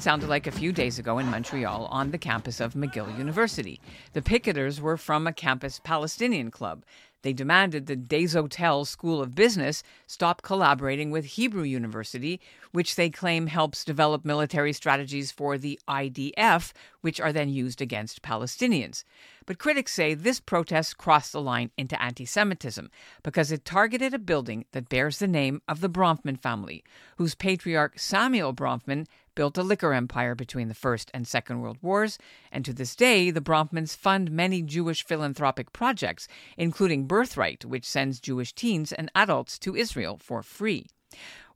Sounded like a few days ago in Montreal on the campus of McGill University. The picketers were from a campus Palestinian club. They demanded the Desautels School of Business stop collaborating with Hebrew University, which they claim helps develop military strategies for the IDF, which are then used against Palestinians. But critics say this protest crossed the line into anti Semitism because it targeted a building that bears the name of the Bronfman family, whose patriarch Samuel Bronfman built a liquor empire between the First and Second World Wars, and to this day, the Bronfmans fund many Jewish philanthropic projects, including Birthright, which sends Jewish teens and adults to Israel for free.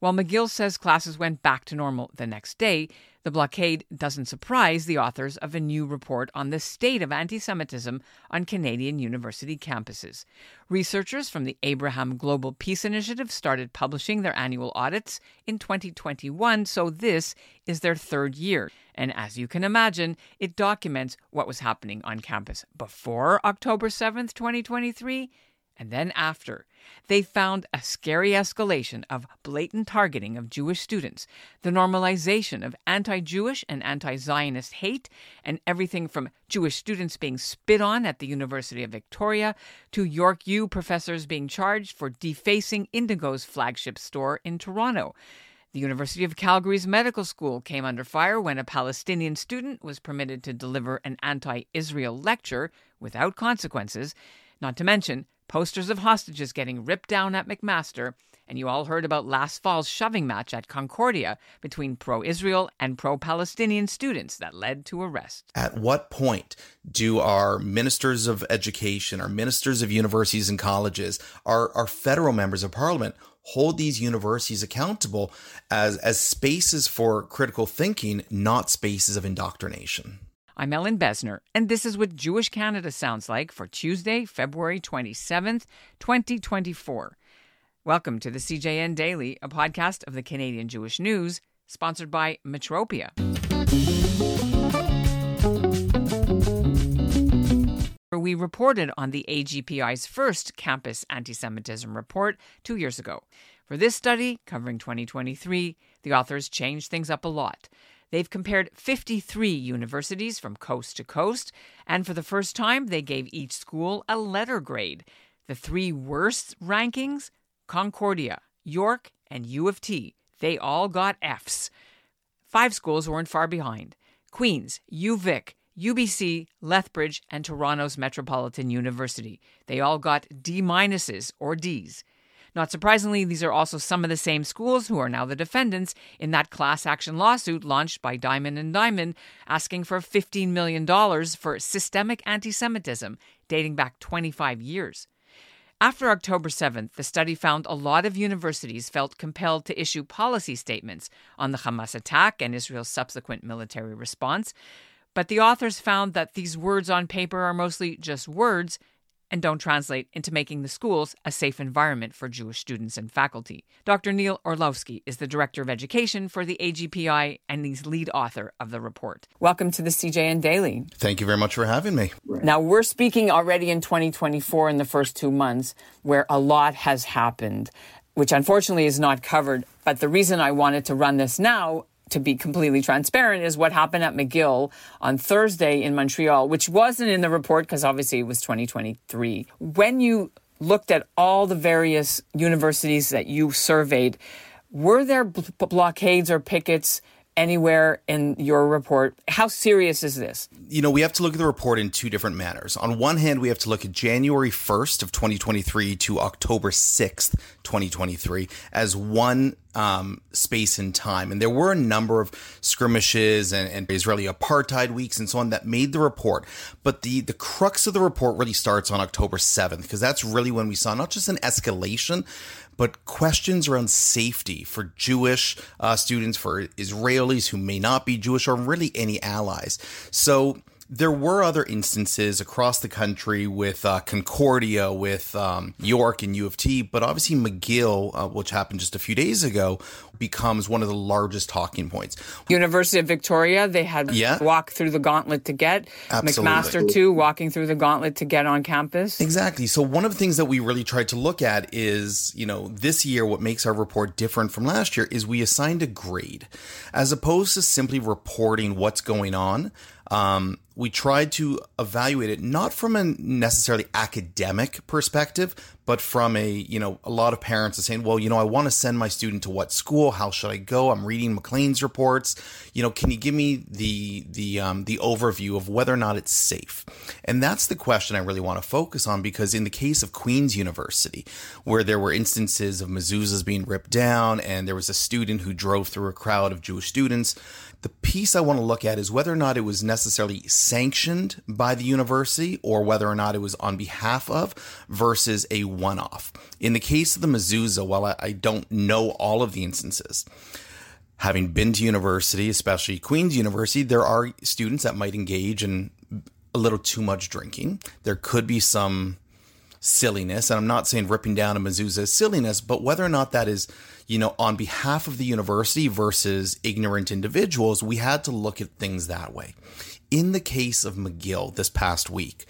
While McGill says classes went back to normal the next day, the blockade doesn't surprise the authors of a new report on the state of anti Semitism on Canadian university campuses. Researchers from the Abraham Global Peace Initiative started publishing their annual audits in 2021, so this is their third year. And as you can imagine, it documents what was happening on campus before October 7th, 2023 and then after, they found a scary escalation of blatant targeting of Jewish students, the normalization of anti Jewish and anti Zionist hate, and everything from Jewish students being spit on at the University of Victoria to York U professors being charged for defacing Indigo's flagship store in Toronto. The University of Calgary's medical school came under fire when a Palestinian student was permitted to deliver an anti Israel lecture without consequences, not to mention posters of hostages getting ripped down at McMaster, and you all heard about last fall's shoving match at Concordia between pro Israel and pro Palestinian students that led to arrest. At what point do our ministers of education, our ministers of universities and colleges, our, our federal members of parliament hold these universities accountable as, as spaces for critical thinking, not spaces of indoctrination? I'm Ellin Bessner, and this is what Jewish Canada sounds like for Tuesday, February 27th, 2024. Welcome to the CJN Daily, a podcast of the Canadian Jewish News, sponsored by Metropia. We reported on the AGPI's first campus anti Semitism report two years ago. For this study, covering 2023, the authors changed things up a lot. They've compared 53 universities from coast to coast, and for the first time, they gave each school a letter grade. The three worst rankings Concordia, York, and U of T. They all got Fs. Five schools weren't far behind Queen's, UVic, UBC, Lethbridge, and Toronto's Metropolitan University. They all got D minuses or Ds. Not surprisingly, these are also some of the same schools who are now the defendants in that class action lawsuit launched by Diamond and Diamond asking for $15 million for systemic anti Semitism dating back 25 years. After October 7th, the study found a lot of universities felt compelled to issue policy statements on the Hamas attack and Israel's subsequent military response. But the authors found that these words on paper are mostly just words and don't translate into making the schools a safe environment for Jewish students and faculty. Dr. Neil Orlowsky is the Director of Education for the AGPI and the lead author of the report. Welcome to the CJN Daily. Thank you very much for having me. Now, we're speaking already in 2024 in the first two months where a lot has happened, which unfortunately is not covered. But the reason I wanted to run this now to be completely transparent, is what happened at McGill on Thursday in Montreal, which wasn't in the report because obviously it was 2023. When you looked at all the various universities that you surveyed, were there b- blockades or pickets anywhere in your report. How serious is this? You know, we have to look at the report in two different manners. On one hand, we have to look at January 1st of 2023 to October 6th, 2023 as one um, space and time. And there were a number of skirmishes and, and, Israeli apartheid weeks and so on that made the report. But the, the crux of the report really starts on October 7th, because that's really when we saw not just an escalation, but questions around safety for Jewish uh, students, for Israelis who may not be Jewish, or really any allies. So there were other instances across the country with uh, Concordia, with um, York and U of T, but obviously McGill, uh, which happened just a few days ago, becomes one of the largest talking points. University of Victoria, they had yeah. walk through the gauntlet to get. Absolutely. McMaster too, walking through the gauntlet to get on campus. Exactly. So one of the things that we really tried to look at is, you know, this year what makes our report different from last year is we assigned a grade, as opposed to simply reporting what's going on. Um, we tried to evaluate it not from a necessarily academic perspective, but from a, you know, a lot of parents are saying, well, you know, I want to send my student to what school? How should I go? I'm reading Maclean's reports. You know, can you give me the, the, um, the overview of whether or not it's safe? And that's the question I really want to focus on because in the case of Queen's University, where there were instances of mezuzahs being ripped down and there was a student who drove through a crowd of Jewish students, the piece I want to look at is whether or not it was necessarily sanctioned by the university or whether or not it was on behalf of versus a one off. In the case of the mezuzah, while I, I don't know all of the instances, having been to university, especially Queen's University, there are students that might engage in a little too much drinking. There could be some silliness, and I'm not saying ripping down a mezuzah is silliness, but whether or not that is you know, on behalf of the university versus ignorant individuals, we had to look at things that way. In the case of McGill this past week,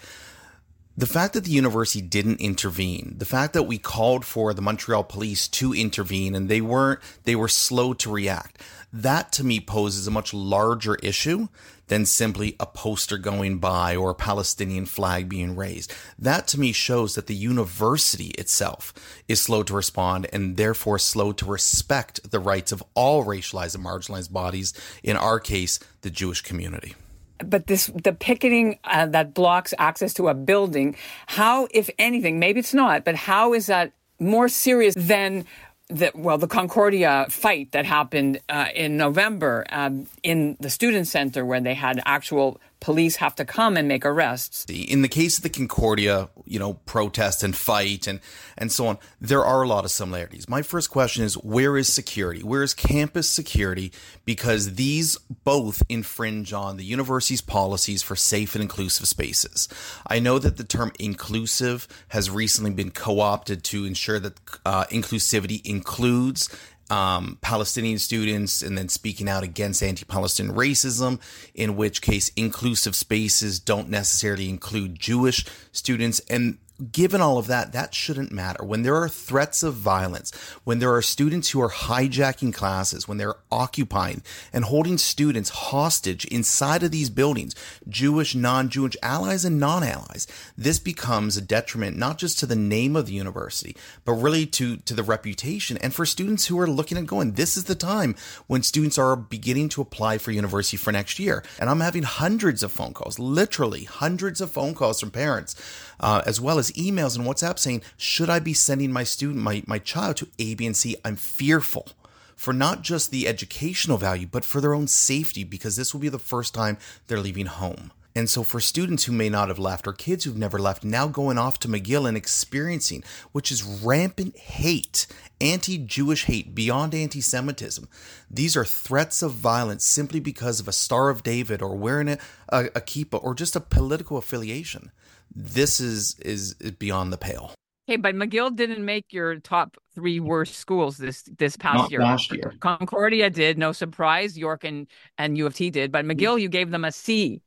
the fact that the university didn't intervene, the fact that we called for the Montreal police to intervene and they weren't, they were slow to react, that to me poses a much larger issue than simply a poster going by or a Palestinian flag being raised. That to me shows that the university itself is slow to respond and therefore slow to respect the rights of all racialized and marginalized bodies, in our case, the Jewish community but this the picketing uh, that blocks access to a building how if anything maybe it's not but how is that more serious than the well the Concordia fight that happened uh, in November um, in the student center where they had actual police have to come and make arrests. In the case of the Concordia, you know, protest and fight and and so on, there are a lot of similarities. My first question is where is security? Where is campus security? Because these both infringe on the university's policies for safe and inclusive spaces. I know that the term inclusive has recently been co-opted to ensure that uh, inclusivity includes um, Palestinian students and then speaking out against anti Palestinian racism, in which case inclusive spaces don't necessarily include Jewish students. And given all of that, that shouldn't matter. When there are threats of violence, when there are students who are hijacking classes, when they're occupying and holding students hostage inside of these buildings, Jewish, non Jewish allies and non allies, this becomes a detriment not just to the name of the university, but really to, to the reputation. And for students who are looking at going, this is the time when students are beginning to apply for university for next year. And I'm having hundreds of phone calls, literally hundreds of phone calls from parents uh, as well as emails and WhatsApp saying, should I be sending my student, my, my child to A, B, and C? I'm fearful for not just the educational value, but for their own safety, because this will be the first time they're leaving home. And so, for students who may not have left or kids who've never left, now going off to McGill and experiencing, which is rampant hate, anti Jewish hate beyond anti Semitism, these are threats of violence simply because of a Star of David or wearing a, a, a kippah or just a political affiliation this is is beyond the pale. Okay, but McGill didn't make your top three worst schools this this past Not year. Last year, Concordia did, no surprise. York and and U of T did, but mm. McGill, you gave them a C.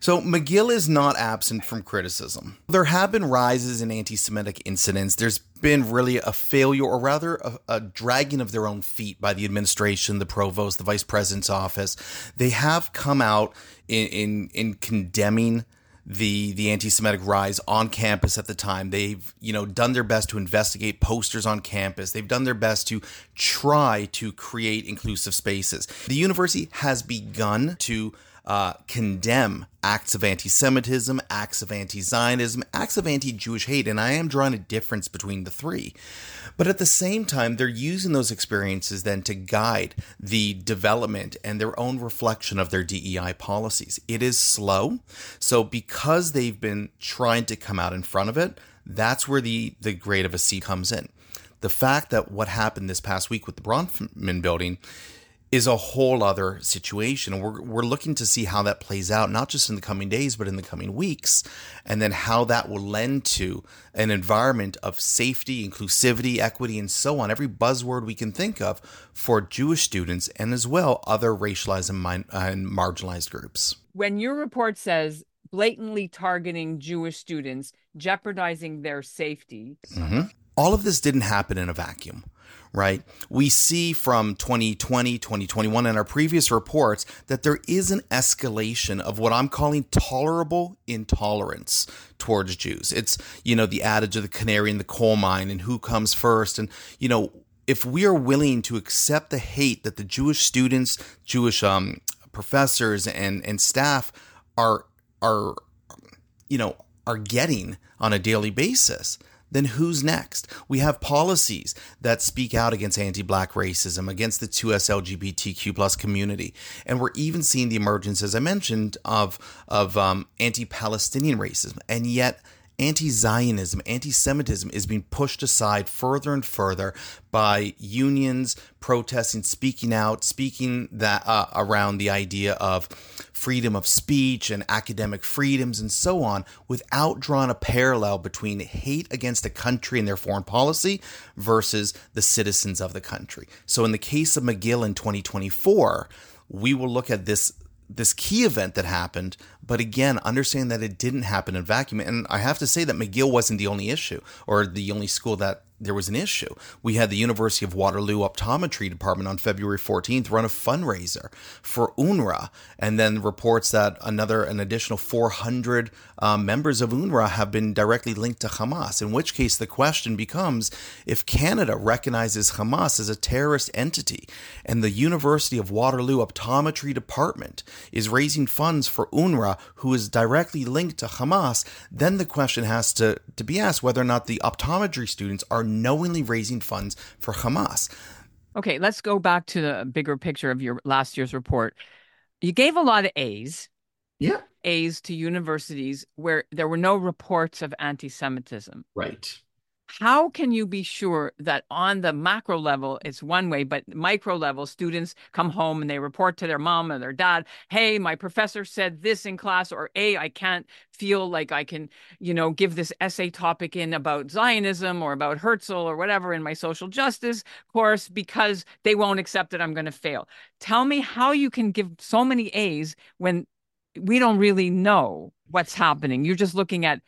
So McGill is not absent from criticism. There have been rises in anti-Semitic incidents. There's been really a failure, or rather, a, a, dragging of their own feet by the administration, the provost, the vice president's office. They have come out in in, in condemning the the anti-Semitic rise on campus at the time. They've you know done their best to investigate posters on campus. They've done their best to try to create inclusive spaces. The university has begun to uh, condemn acts of anti Semitism, acts of anti Zionism, acts of anti Jewish hate, and I am drawing a difference between the three. But at the same time, they're using those experiences then to guide the development and their own reflection of their DEI policies. It is slow. So, because they've been trying to come out in front of it, that's where the, the grade of a C comes in. The fact that what happened this past week with the Bronfman building is a whole other situation. We're, we're looking to see how that plays out, not just in the coming days, but in the coming weeks, and then how that will lend to an environment of safety, inclusivity, equity, and so on. Every buzzword we can think of for Jewish students and as well other racialized and, min- and marginalized groups. When your report says blatantly targeting Jewish students, jeopardizing their safety. Mm-hmm. All of this didn't happen in a vacuum right? We see from 2020, 2021, and our previous reports that there is an escalation of what I'm calling tolerable intolerance towards Jews. It's, you know, the adage of the canary in the coal mine and who comes first. And, you know, if we are willing to accept the hate that the Jewish students, Jewish um, professors, and, and staff are, are, you know, are getting on a daily basis, then who's next? We have policies that speak out against anti-black racism, against the 2S LGBTQ plus community, and we're even seeing the emergence, as I mentioned, of of um, anti-Palestinian racism, and yet anti Zionism, anti Semitism is being pushed aside further and further by unions protesting, speaking out, speaking that uh, around the idea of freedom of speech and academic freedoms and so on, without drawing a parallel between hate against a country and their foreign policy versus the citizens of the country. So, in the case of McGill in 2024, we will look at this this key event that happened, but again, understand that it didn't happen in vacuum. And I have to say that McGill wasn't the only issue or the only school that there was an issue. We had the University of Waterloo Optometry Department on February 14th run a fundraiser for UNRWA, and then reports that another, an additional 400 um, members of UNRWA have been directly linked to Hamas. In which case, the question becomes if Canada recognizes Hamas as a terrorist entity, and the University of Waterloo Optometry Department is raising funds for UNRWA, who is directly linked to Hamas, then the question has to, to be asked whether or not the optometry students are knowingly raising funds for Hamas. Okay, let's go back to the bigger picture of your last year's report. You gave a lot of A's. Yeah. A's to universities where there were no reports of anti Semitism. Right how can you be sure that on the macro level it's one way but micro level students come home and they report to their mom or their dad hey my professor said this in class or a i can't feel like i can you know give this essay topic in about zionism or about herzl or whatever in my social justice course because they won't accept that i'm going to fail. Tell me how you can give so many a's when we don't really know what's happening. You're just looking at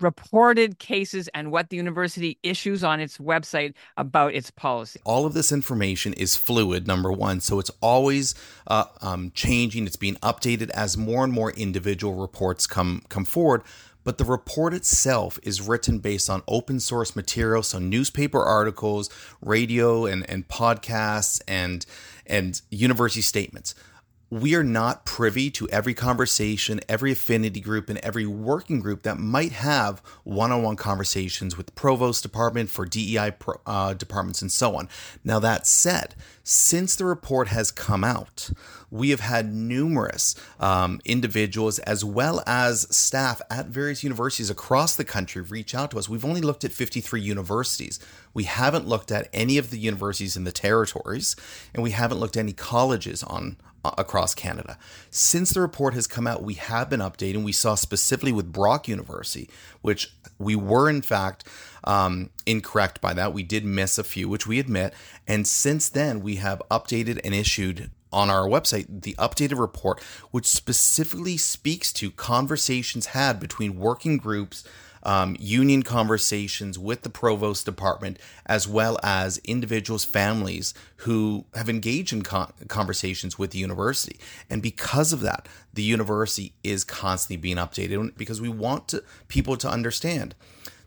reported cases and what the university issues on its website about its policy. All of this information is fluid, number one. So it's always uh, um, changing, it's being updated as more and more individual reports come, come forward. But the report itself is written based on open source material, so newspaper articles, radio and, and podcasts, and and university statements we are not privy to every conversation, every affinity group, and every working group that might have one on one conversations with the provost department for DEI uh, departments and so on. Now, that said, since the report has come out, we have had numerous um, individuals as well as staff at various universities across the country reach out to us. We've only looked at 53 universities. We haven't looked at any of the universities in the territories, and we haven't looked at any colleges on across Canada. Since the report has come out, we have been updating. We saw specifically with Brock University, which we were in fact um, incorrect by that. We did miss a few, which we admit. And since then, we have updated and issued on our website the updated report, which specifically speaks to conversations had between working groups um, union conversations with the provost department, as well as individuals' families who have engaged in con- conversations with the university. And because of that, the university is constantly being updated because we want to, people to understand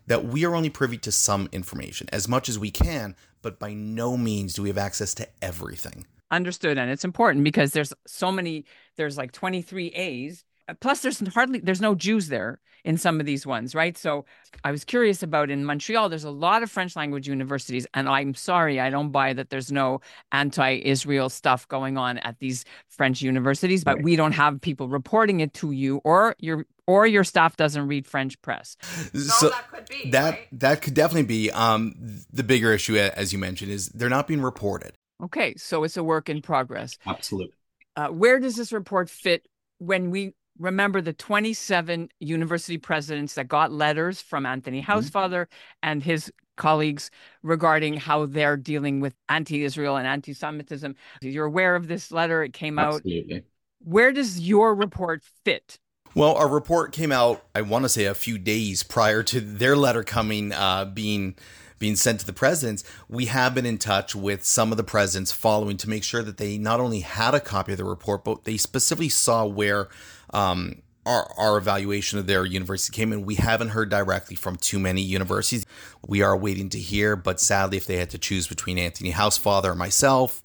that we are only privy to some information, as much as we can, but by no means do we have access to everything. Understood. And it's important because there's so many, there's like 23 A's plus there's hardly there's no jews there in some of these ones right so i was curious about in montreal there's a lot of french language universities and i'm sorry i don't buy that there's no anti-israel stuff going on at these french universities but right. we don't have people reporting it to you or your or your staff doesn't read french press so that could be that right? that could definitely be um the bigger issue as you mentioned is they're not being reported Okay, so it's a work in progress. Absolutely. Uh, where does this report fit when we remember the 27 university presidents that got letters from Anthony mm-hmm. Housefather mm-hmm. and his colleagues regarding how they're dealing with anti-Israel and anti-Semitism. You're aware of this letter; it came Absolutely. out. Where does your report fit? Well, our report came out. I want to say a few days prior to their letter coming, uh, being being sent to the presidents, we have been in touch with some of the presidents following to make sure that they not only had a copy of the report, but they specifically saw where um, our, our evaluation of their university came in. We haven't heard directly from too many universities. We are waiting to hear, but sadly, if they had to choose between Anthony Housefather or myself,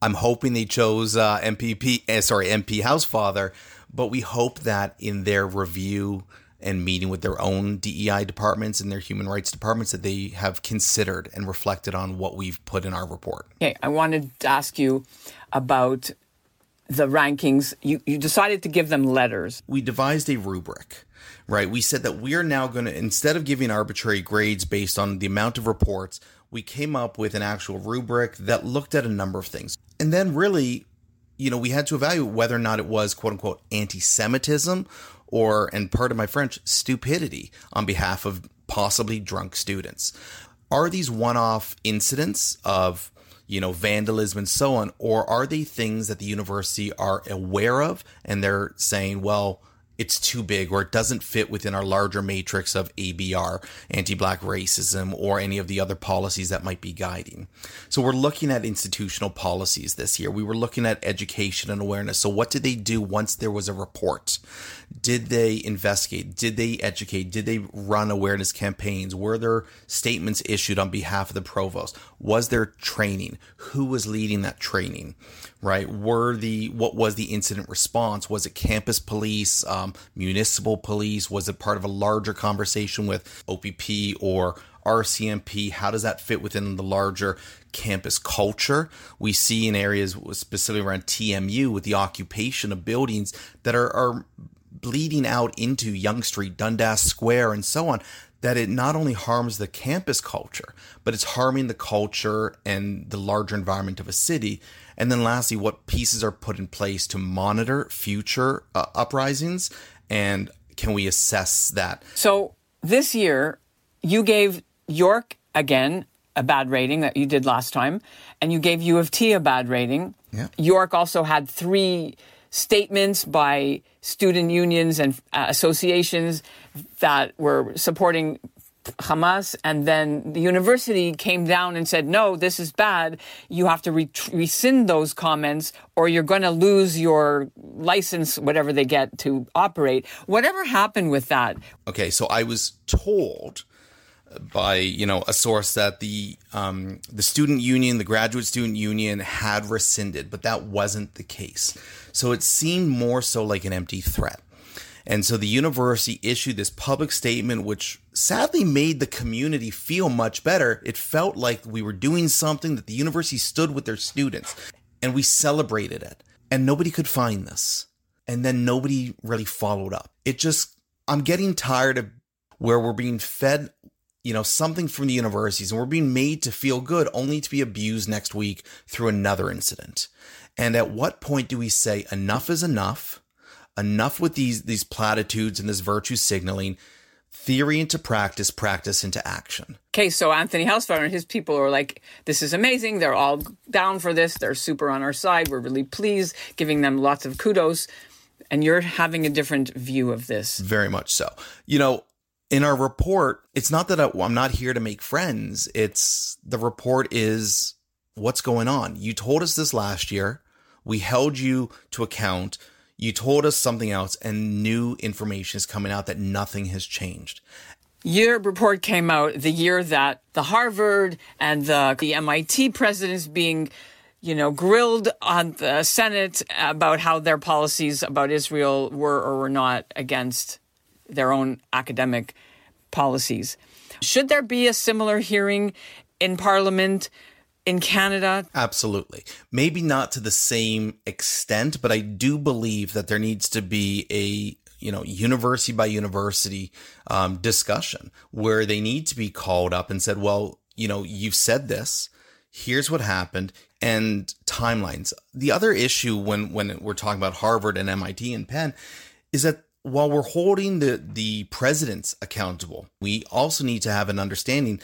I'm hoping they chose uh, MPP, uh, sorry, MP Housefather. But we hope that in their review and meeting with their own DEI departments and their human rights departments that they have considered and reflected on what we've put in our report. Okay, I wanted to ask you about the rankings. You you decided to give them letters. We devised a rubric. Right. We said that we are now going to instead of giving arbitrary grades based on the amount of reports, we came up with an actual rubric that looked at a number of things. And then really you know, we had to evaluate whether or not it was quote unquote anti Semitism or, and part of my French, stupidity on behalf of possibly drunk students. Are these one off incidents of, you know, vandalism and so on, or are they things that the university are aware of and they're saying, well, it's too big or it doesn't fit within our larger matrix of ABR, anti black racism, or any of the other policies that might be guiding. So we're looking at institutional policies this year. We were looking at education and awareness. So, what did they do once there was a report? Did they investigate? Did they educate? Did they run awareness campaigns? Were there statements issued on behalf of the provost? Was there training? Who was leading that training? Right? Were the what was the incident response? Was it campus police, um, municipal police? Was it part of a larger conversation with OPP or RCMP? How does that fit within the larger campus culture? We see in areas specifically around TMU with the occupation of buildings that are, are bleeding out into Yonge Street, Dundas Square, and so on that it not only harms the campus culture, but it's harming the culture and the larger environment of a city. And then lastly, what pieces are put in place to monitor future uh, uprisings and can we assess that? So this year, you gave York again a bad rating that you did last time, and you gave U of T a bad rating. Yeah. York also had three statements by student unions and uh, associations that were supporting Hamas, and then the university came down and said, no, this is bad. You have to re- rescind those comments or you're going to lose your license, whatever they get to operate. Whatever happened with that? Okay, so I was told by you know a source that the um, the student union, the graduate student union, had rescinded, but that wasn't the case. So it seemed more so like an empty threat. And so the university issued this public statement, which sadly made the community feel much better. It felt like we were doing something that the university stood with their students and we celebrated it. And nobody could find this. And then nobody really followed up. It just, I'm getting tired of where we're being fed, you know, something from the universities and we're being made to feel good only to be abused next week through another incident. And at what point do we say enough is enough? Enough with these these platitudes and this virtue signaling theory into practice practice into action. Okay so anthony housefather and his people are like this is amazing. They're all down for this. They're super on our side. We're really pleased giving them lots of kudos. And you're having a different view of this. Very much so. You know in our report it's not that i'm not here to make friends. It's the report is what's going on? You told us this last year. We held you to account you told us something else, and new information is coming out that nothing has changed. Your report came out the year that the Harvard and the, the MIT presidents being, you know, grilled on the Senate about how their policies about Israel were or were not against their own academic policies. Should there be a similar hearing in Parliament in Canada? Absolutely. Maybe not to the same extent, but I do believe that there needs to be a you know university by university um, discussion where they need to be called up and said, well, you know, you've said this. here's what happened and timelines. The other issue when when we're talking about Harvard and MIT and Penn is that while we're holding the the presidents accountable, we also need to have an understanding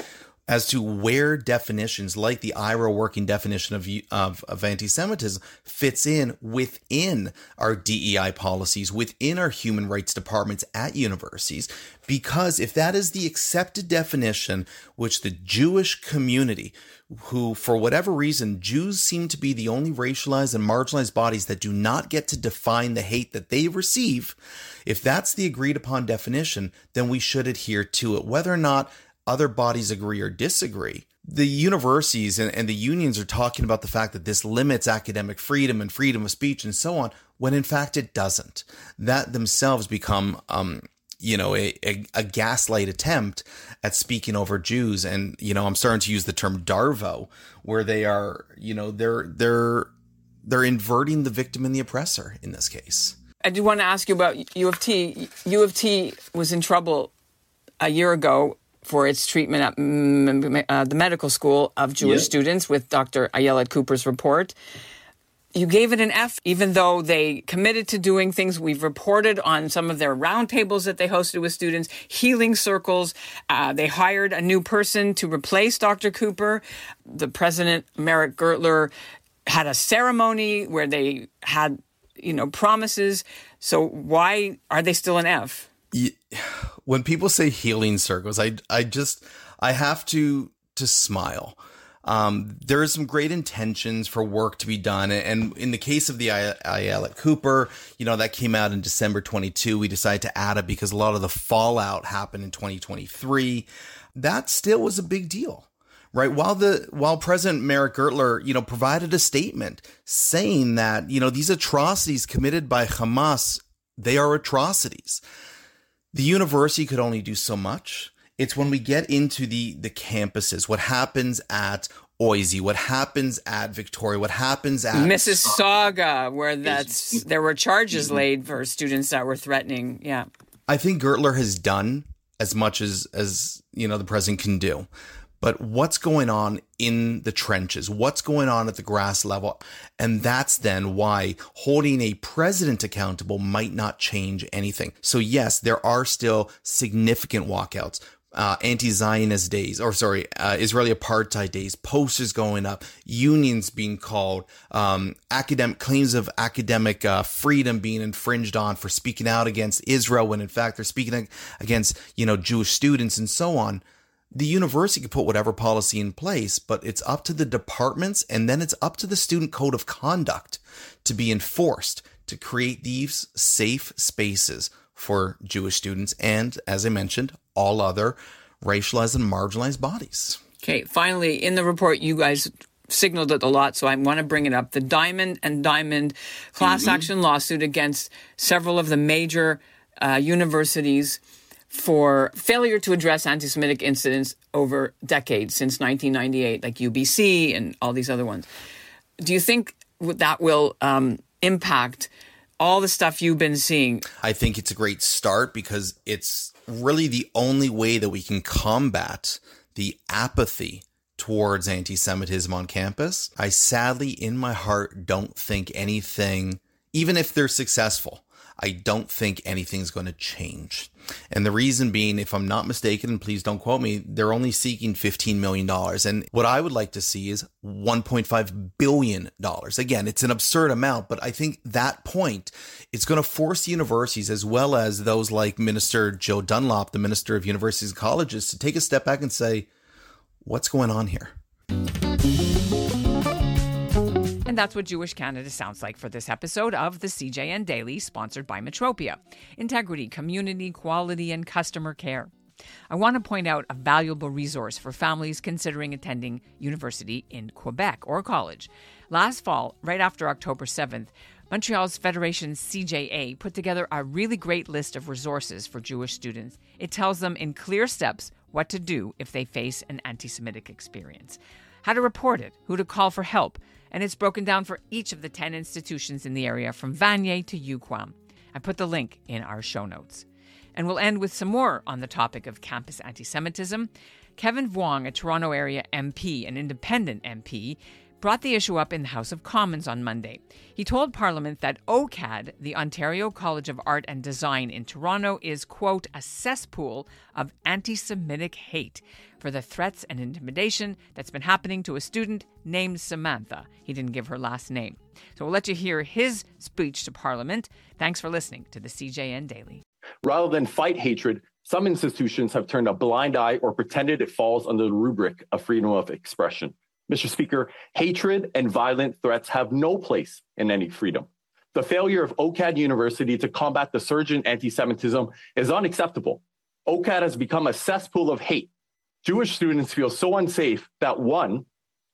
as to where definitions like the IHRA working definition of, of, of anti-Semitism fits in within our DEI policies, within our human rights departments at universities. Because if that is the accepted definition, which the Jewish community, who for whatever reason, Jews seem to be the only racialized and marginalized bodies that do not get to define the hate that they receive, if that's the agreed upon definition, then we should adhere to it, whether or not other bodies agree or disagree. The universities and, and, the unions are talking about the fact that this limits academic freedom and freedom of speech and so on, when in fact it doesn't. That themselves become, um, you know, a, a, a, gaslight attempt at speaking over Jews. And, you know, I'm starting to use the term Darvo, where they are, you know, they're, they're, they're inverting the victim and the oppressor in this case. I do want to ask you about U of T. U of T was in trouble a year ago for its treatment at mm, uh, the medical school of Jewish yep. students with Dr. Ayelet Kuper's report. You gave it an F, even though they committed to doing things. We've reported on some of their roundtables that they hosted with students, healing circles. Uh, they hired a new person to replace Dr. Cooper. The president, Meric Gertler, had a ceremony where they had, you know, promises. So why are they still an F? Yeah when people say healing circles, I I just I have to to smile. Um, there are some great intentions for work to be done, and in the case of the Ayelet Kuper, you know that came out in December 22. We decided to add it because a lot of the fallout happened in 2023. That still was a big deal right? While the while President Meric Gertler, you know, provided a statement saying that you know these atrocities committed by Hamas, they are atrocities the university could only do so much. It's when we get into the the campuses, what happens at OISE, what happens at Victoria, what happens at Mississauga, where that's there were charges mm-hmm. laid for students that were threatening. Yeah, I think Gertler has done as much as as you know the president can do but what's going on in the trenches? What's going on at the grass level? And that's then why holding a president accountable might not change anything. So yes, there are still significant walkouts. Uh, anti-Zionist days, or sorry, uh, Israeli apartheid days, posters going up, unions being called, um, academic claims of academic uh, freedom being infringed on for speaking out against Israel when in fact they're speaking against you know Jewish students and so on the university can put whatever policy in place, but it's up to the departments and then it's up to the student code of conduct to be enforced to create these safe spaces for Jewish students and, as I mentioned, all other racialized and marginalized bodies. Okay, finally, in the report, you guys signaled it a lot, so I want to bring it up. The Diamond and Diamond class mm-hmm. action lawsuit against several of the major uh, universities for failure to address anti Semitic incidents over decades since 1998, like UBC and all these other ones. Do you think that will um, impact all the stuff you've been seeing? I think it's a great start because it's really the only way that we can combat the apathy towards anti Semitism on campus. I sadly, in my heart, don't think anything, even if they're successful, I don't think anything's going to change. And the reason being, if I'm not mistaken, and please don't quote me, they're only seeking $15 million. And what I would like to see is $1.5 billion. Again, it's an absurd amount, but I think that point, it's going to force universities as well as those like Minister Joe Dunlop, the Minister of Universities and Colleges, to take a step back and say, what's going on here? And that's what Jewish Canada sounds like for this episode of the CJN Daily, sponsored by Metropia Integrity, Community, Quality, and Customer Care. I want to point out a valuable resource for families considering attending university in Quebec or college. Last fall, right after October 7th, Montreal's Federation CJA put together a really great list of resources for Jewish students. It tells them in clear steps what to do if they face an anti Semitic experience, how to report it, who to call for help, and it's broken down for each of the 10 institutions in the area from Vanier to UQAM. I put the link in our show notes. And we'll end with some more on the topic of campus anti Semitism. Kevin Vuong, a Toronto area MP, an independent MP, brought the issue up in the House of Commons on Monday. He told Parliament that OCAD, the Ontario College of Art and Design in Toronto, is, quote, a cesspool of anti Semitic hate for the threats and intimidation that's been happening to a student named Samantha. He didn't give her last name. So we'll let you hear his speech to Parliament. Thanks for listening to the CJN Daily. Rather than fight hatred, some institutions have turned a blind eye or pretended it falls under the rubric of freedom of expression. Mr. Speaker, hatred and violent threats have no place in any freedom. The failure of OCAD University to combat the surge in anti Semitism is unacceptable. OCAD has become a cesspool of hate. Jewish students feel so unsafe that one,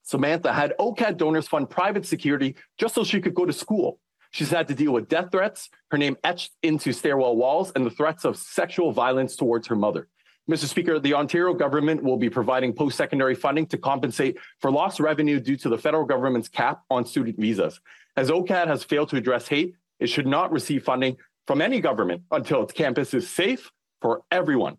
Samantha had OCAD donors fund private security just so she could go to school. She's had to deal with death threats, her name etched into stairwell walls, and the threats of sexual violence towards her mother. Mr. Speaker, the Ontario government will be providing post secondary funding to compensate for lost revenue due to the federal government's cap on student visas. As OCAD has failed to address hate, it should not receive funding from any government until its campus is safe for everyone.